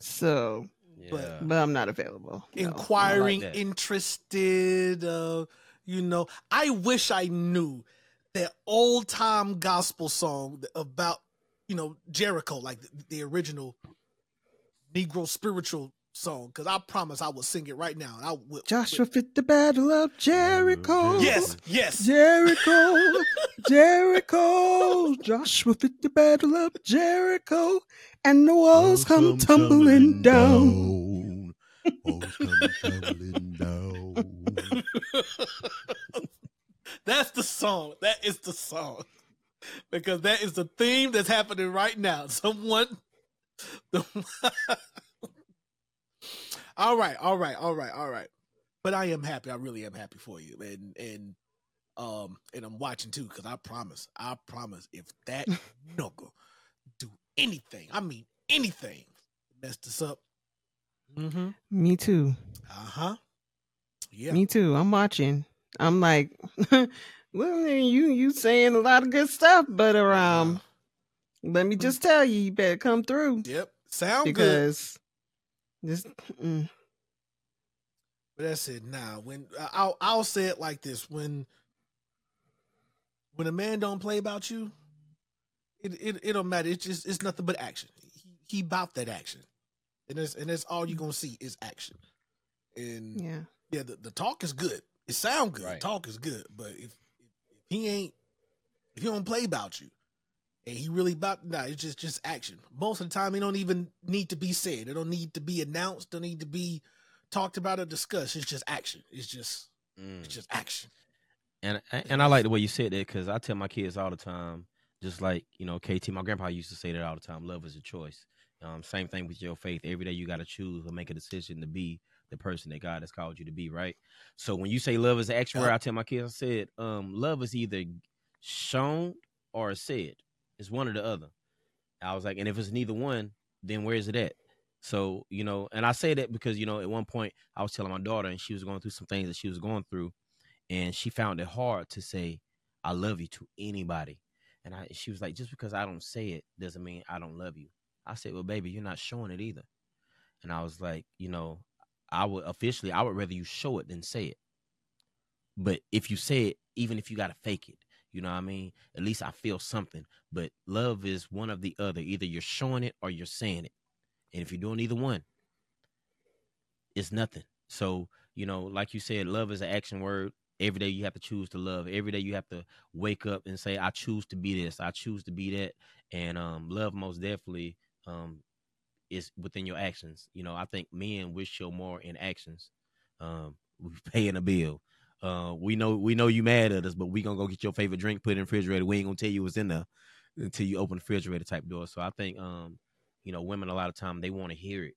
So, But- Yeah. but I'm not available. No. inquiring, interested. Uh, you know, I wish I knew that old time gospel song about you know Jericho, like the, the original Negro spiritual song. Because I promise I will sing it right now. And I will. Joshua fit the battle of Jericho. Yes, yes. Jericho, [laughs] Jericho, Joshua fit the battle of Jericho, and the walls come tumbling down. Walls come tumbling down. [laughs] That's the song. That is the song. Because that is the theme that's happening right now. [laughs] Someone. [laughs] all right, all right, all right, all right. But I am happy. I really am happy for you, and and um and I'm watching too because I promise, I promise, if that knuckle do anything, I mean anything, messed us up. Mm-hmm. Me too. Uh huh. Yeah. Me too. I'm watching. I'm like, [laughs] well, you you saying a lot of good stuff, but um, let me just tell you, you better come through Yep. Sound good. because this. Mm, But that's it. Now, when I'll I'll say it like this: when when a man don't play about you, it it, it don't matter. It's just it's nothing but action. He, he bout that action, and that's and that's all you're gonna see is action. And yeah, yeah. the, the talk is good. It sound good. Right. Talk is good. But if, if he ain't if he don't play about you, and he really about nah, it's just just action. Most of the time, it don't even need to be said. It don't need to be announced. Don't need to be talked about or discussed. It's just action. It's just Mm. it's just action. And and I like the way you said that because I tell my kids all the time, just like you know, KT, my grandpa used to say that all the time. Love is a choice. Um, same thing with your faith. Every day you got to choose or make a decision to be the person that God has called you to be. Right. So when you say love is an action word, I tell my kids, I said, um, love is either shown or said. It's one or the other. I was like, and if it's neither one, then where is it at? So, you know, and I say that because, you know, at one point I was telling my daughter and she was going through some things that she was going through and she found it hard to say, I love you to anybody. And I she was like, just because I don't say it doesn't mean I don't love you. I said, Well, baby, you're not showing it either. And I was like, you know, I would officially I would rather you show it than say it. But if you say it, even if you gotta fake it, you know what I mean? At least I feel something. But love is one of the other. Either you're showing it or you're saying it. And if you're doing either one, it's nothing. So, you know, like you said, love is an action word. Every day you have to choose to love. Every day you have to wake up and say, I choose to be this. I choose to be that. And um, love most definitely um, is within your actions. You know, I think men will show more in actions. Um, [laughs] we paying a bill. Uh, we know we know you mad at us, but we gonna go get your favorite drink, put in the refrigerator. We ain't gonna tell you what's in there until you open the refrigerator type door. So I think um, you know, women a lot of time they want to hear it.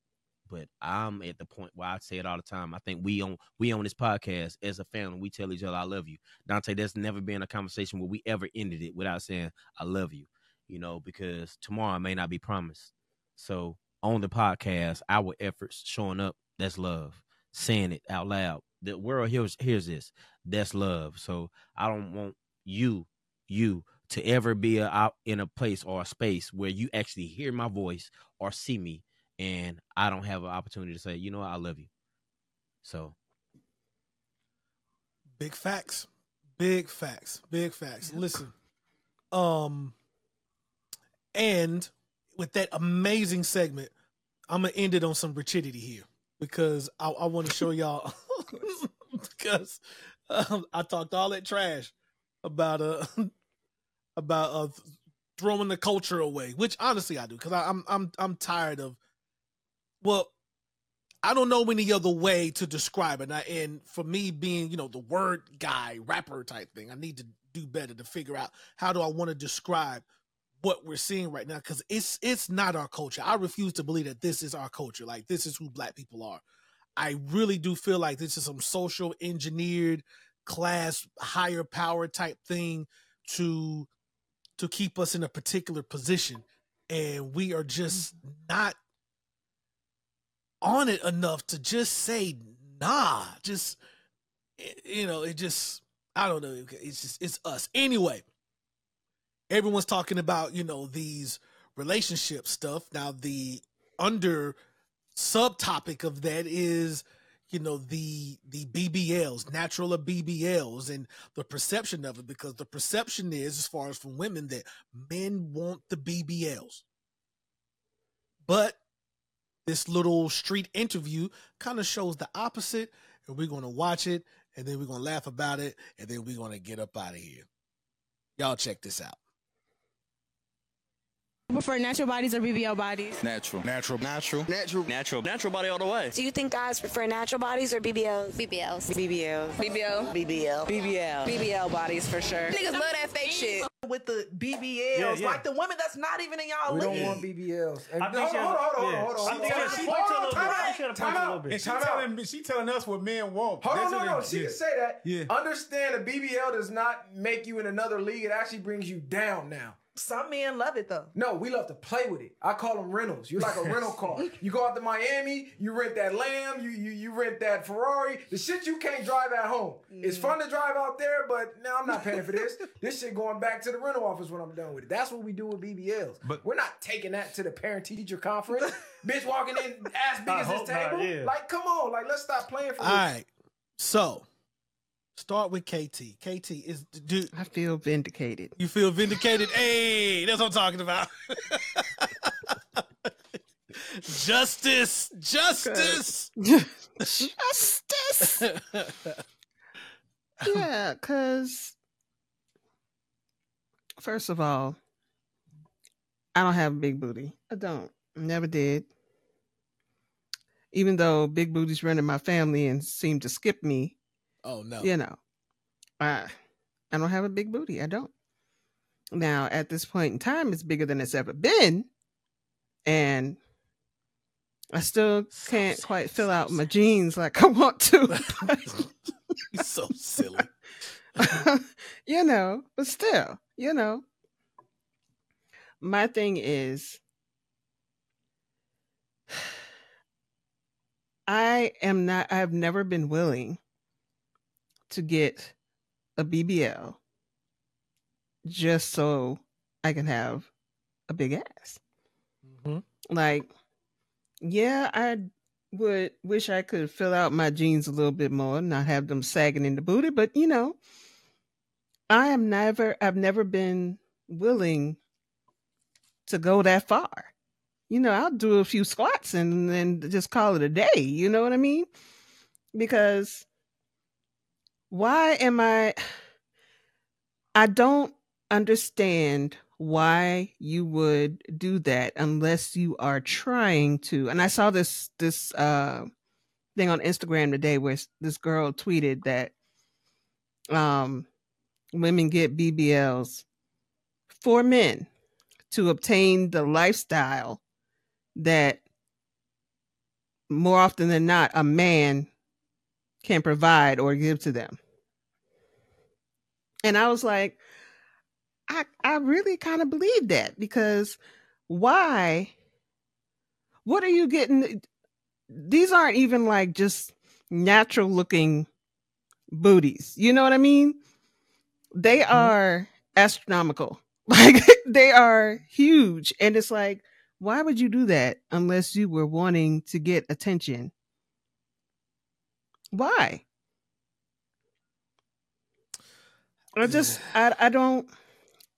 But I'm at the point where I say it all the time. I think we on we on this podcast as a family, we tell each other I love you. Donte, there's never been a conversation where we ever ended it without saying I love you. You know, because tomorrow may not be promised. So on the podcast, our efforts showing up, that's love. Saying it out loud. The world hears hears this. That's love. So I don't want you, you to ever be a, out in a place or a space where you actually hear my voice or see me and I don't have an opportunity to say, you know I love you. So Big facts. Big facts. Big facts. Listen. Um and with that amazing segment, I'm gonna end it on some rigidity here because I, I want to show [laughs] y'all [laughs] because um, I talked all that trash about uh [laughs] about uh throwing the culture away, which honestly I do because I'm I'm I'm tired of well I don't know any other way to describe it. And, I, and for me being, you know, the word guy, rapper type thing, I need to do better to figure out how do I want to describe what we're seeing right now because it's it's not our culture. I refuse to believe that this is our culture. Like this is who black people are. I really do feel like this is some social engineered class higher power type thing to to keep us in a particular position and we are just not on it enough to just say nah. Just eh, you know, it just I don't know. It's just it's us anyway. Everyone's talking about you know these relationship stuff. Now the under subtopic of that is you know the the BBLs, natural of BBLs, and the perception of it because the perception is, as far as from women, that men want the BBLs, but this little street interview kind of shows the opposite, and we're gonna watch it, and then we're gonna laugh about it, and then we're gonna get up out of here. Y'all check this out. Prefer natural bodies or BBL bodies? Natural. Natural. Natural. Natural. Natural. Natural body all the way. Do you think guys prefer natural bodies or BBLs? BBLs. BBL. BBL. BBL. BBL. BBL bodies for sure. Niggas love that fake shit. With the BBLs, Yeah, yeah. like the women that's not even in y'all We league. don't want BBLs. And I think hold on, hold on, hold on, hold on. I think she- she out, a little bit. out, She should have time a little bit. and She telling she telling us what men want. Hold on, That's no, no. She yeah. can say that. Yeah. Understand a BBL does not make you in another league. It actually brings you down now. Some men love it though. No, we love to play with it. I call them rentals. You're like a rental [laughs] car. You go out to Miami, you rent that Lamb, you you, you rent that Ferrari. The shit you can't drive at home. It's fun to drive out there, but now I'm not paying for this. [laughs] this shit going back to the rental office when I'm done with it. That's what we do with BBLs. But- we're not taking that to the parent teacher conference. [laughs] Bitch walking in ass big I as this hope not, table. yeah. Like, come on, like let's stop playing for this. All right, so start with KT. KT is do I feel vindicated. you feel vindicated? hey, that's what I'm talking about. [laughs] justice, justice. Justice. [laughs] yeah, because first of all, I don't have a big booty. I don't. Never did. Even though big booties run in my family and seem to skip me, oh no. you know, I I don't have a big booty. I don't. Now, at this point in time, it's bigger than it's ever been, and I still can't quite fill out my jeans like I want to. [laughs] [laughs] so silly. [laughs] you know, but still, you know. My thing is [sighs] I am not I've never been willing to get a BBL just so I can have a big ass. Mhm. Like yeah, I would wish I could fill out my jeans a little bit more, not have them sagging in the booty, but you know, I am never I've never been willing to go that far. You know, I'll do a few squats and then just call it a day, you know what I mean? Because why am I I don't understand why you would do that unless you are trying to. And I saw this this uh thing on Instagram today where this girl tweeted that um women get BBLs for men to obtain the lifestyle that more often than not a man can provide or give to them. And I was like, I I really kind of believe that because why? What are you getting? These aren't even like just natural looking booties. You know what I mean? They mm-hmm. are astronomical. [laughs] Like they are huge. And it's like, why would you do that unless you were wanting to get attention? Why? I just I I don't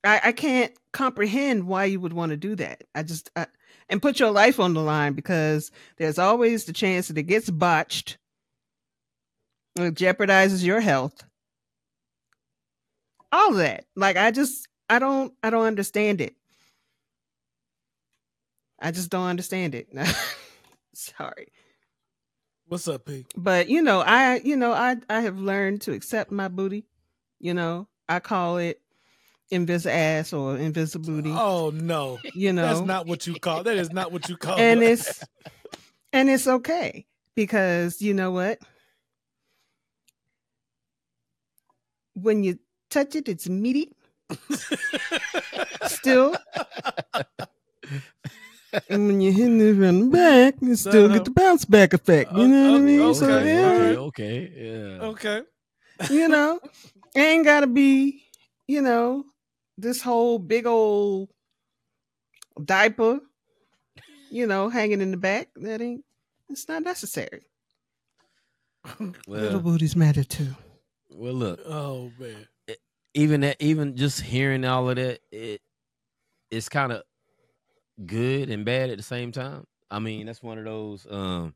I I can't comprehend why you would want to do that. I just I, and put your life on the line because there's always the chance that it gets botched. It jeopardizes your health. All of that. Like I just I don't I don't understand it. I just don't understand it. [laughs] Sorry. What's up, P? But you know, I you know, I I have learned to accept my booty. You know, I call it invis ass or invis booty. Oh no. you know, That's not what you call that is not what you call and it. it's and it's okay because you know what? When you touch it, it's meaty. [laughs] Still, and when you hit hitting it from the back, you still get the bounce back effect. You uh, know what I mean? So okay, yeah, okay, okay, yeah. Okay. you know, [laughs] it ain't gotta be, you know, this whole big old diaper, you know, hanging in the back. That ain't it's not necessary. [laughs] Little Well, booties matter too. well, look, Oh man. even that, even just hearing all of that, it it's kind of good and bad at the same time. I mean, that's one of those um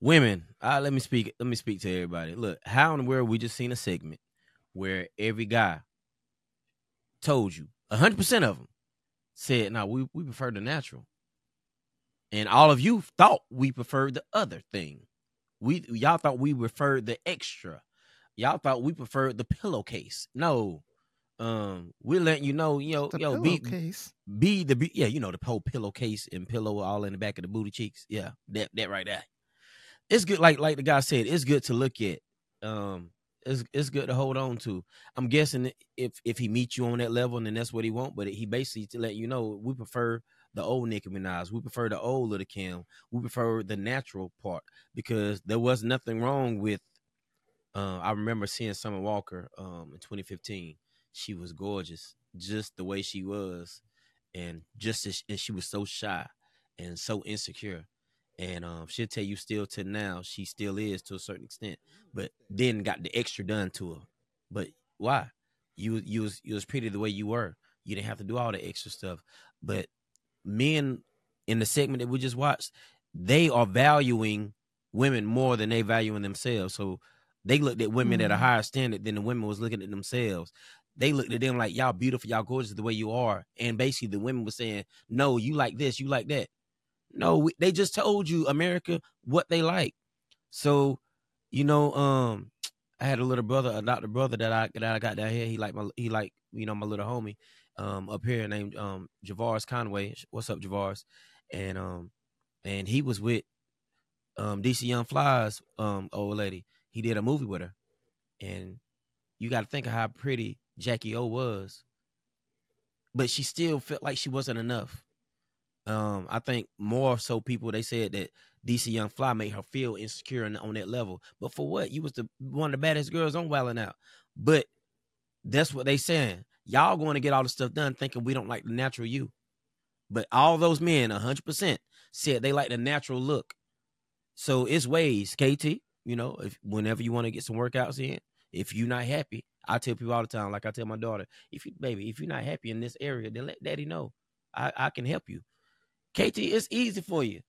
women. Uh, let me speak. Let me speak to everybody. Look, how in the world we just seen a segment where every guy told you hundred percent of them said, "No, we we prefer the natural," and all of you thought we preferred the other thing. We y'all thought we preferred the extra. Y'all thought we preferred the pillowcase. No, um, we're letting you know, yo, The yo, be pillowcase. be the be, yeah, you know the whole pillowcase and pillow all in the back of the booty cheeks. Yeah, that that right there. It's good, like like the guy said, it's good to look at. Um, it's it's good to hold on to. I'm guessing if if he meets you on that level, then that's what he want. But he basically to let you know we prefer the old Nicki Minaj. We prefer the old Little Kim. We prefer the natural part because there was nothing wrong with. Uh, I remember seeing Summer Walker um, in 2015. She was gorgeous, just the way she was, and just as, and she was so shy and so insecure. And um, she'll tell you still to now she still is to a certain extent, but then got the extra done to her. But why? You you was you was pretty the way you were. You didn't have to do all the extra stuff. But men in the segment that we just watched, they are valuing women more than they valuing themselves. So they looked at women at a Mhm. higher standard than the women was looking at themselves. They looked at them like y'all beautiful, y'all gorgeous the way you are, and basically the women were saying, "No, you like this, you like that." No, they just told you America what they like. So, you know, um, I had a little brother, a doctor brother that I that I got down here. He like my he like you know my little homie um up here named um Javars Conway. What's up, Javars? And um and he was with um DC Young Fly's um old lady. He did a movie with her, and you got to think of how pretty Jackie O was, but she still felt like she wasn't enough. Um, I think more so people they said that DC Young Fly made her feel insecure on, on that level. But for what? You was the one of the baddest girls on Wildin' Out. But that's what they saying. Y'all going to get all the stuff done thinking we don't like the natural you. But all those men, hundred percent, said they like the natural look. So it's ways, KT. You know, if whenever you want to get some workouts in, if you're not happy, I tell people all the time, like I tell my daughter, if you baby, if you're not happy in this area, then let daddy know. I, I can help you. KT, it's easy for you.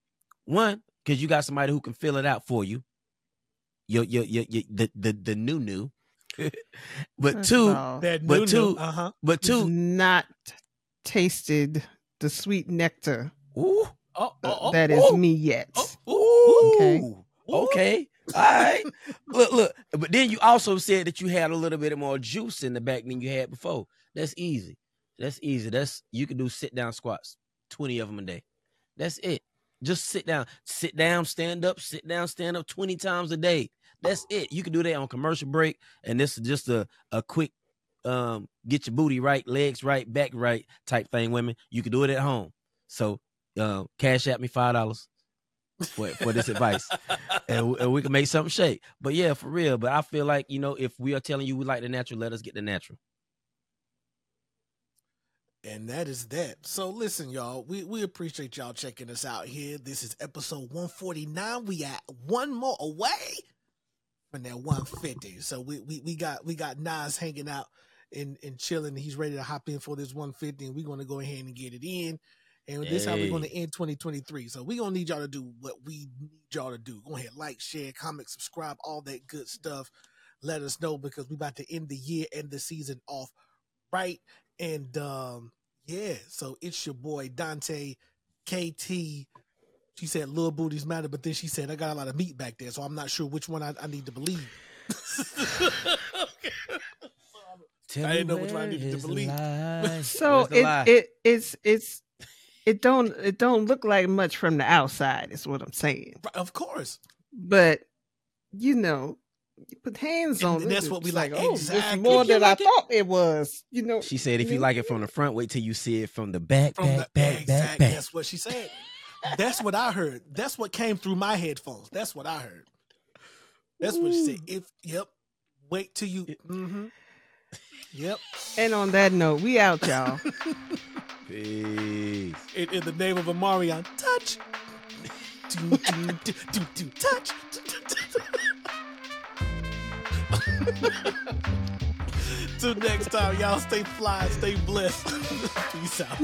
One, because you got somebody who can fill it out for you. Your your your, your the, the the new new. [laughs] but First two, of all, That but new two, Uh huh. but two. not tasted the sweet nectar Ooh, Oh, oh, oh, that is ooh. me yet. ooh, Okay. okay, all right. [laughs] look, look. But then you also said that you had a little bit more juice in the back than you had before. That's easy. That's easy. That's you can do sit down squats, twenty of them a day. That's it. Just sit down, sit down, stand up, sit down, stand up twenty times a day. That's it. You can do that on commercial break, and this is just a a quick um get your booty right, legs right, back right type thing. Women, you can do it at home. So uh, cash at me five dollars for for this advice, [laughs] and, and we can make something shake. But yeah, for real. But I feel like you know if we are telling you we like the natural, let us get the natural. And that is that. So listen, y'all, we, we appreciate y'all checking us out here. This is episode 149. We at one more away from that 150. So we we, we got we got Nas hanging out and, and chilling. He's ready to hop in for this 150, and we're gonna go ahead and get it in. And this how we're gonna end 2023. So we're gonna need y'all to do what we need y'all to do. Go ahead, like, share, comment, subscribe, all that good stuff. Let us know because we about to end the year and the season off right. And um, yeah, so it's your boy Donte KT. She said little booties matter, but then she said I got a lot of meat back there, so I'm not sure which one I, I need to believe. Tell I didn't know which one I needed to believe. So it, lie? it it's it's it don't it don't look like much from the outside is what I'm saying. of course. But you know, you put hands on and it. that's what we it's like. Oh, it's Exactly. more If you than I it- thought it was. You know. She said, if you like it from the front, wait till you see it from the back, From back, the- back, back, back. That's what she said. That's what I heard. That's what came through my headphones. That's what I heard. That's what she said. If yep, wait till you. Mm-hmm. Yep. And on that note, we out, y'all. [laughs] Peace. In, in the name of Amarion, touch. [laughs] do, do, do, do, do, touch. [laughs] [laughs] Till next time, y'all stay fly, stay blessed. [laughs] Peace out.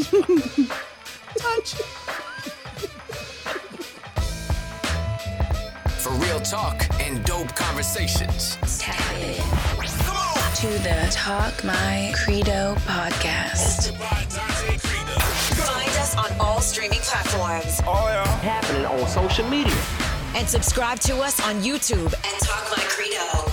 touch. For real talk and dope conversations. Tap in to the Talk My Credo podcast. Find us on all streaming platforms. Oh, yeah. Happening on social media. And subscribe to us on YouTube and Talk My Credo.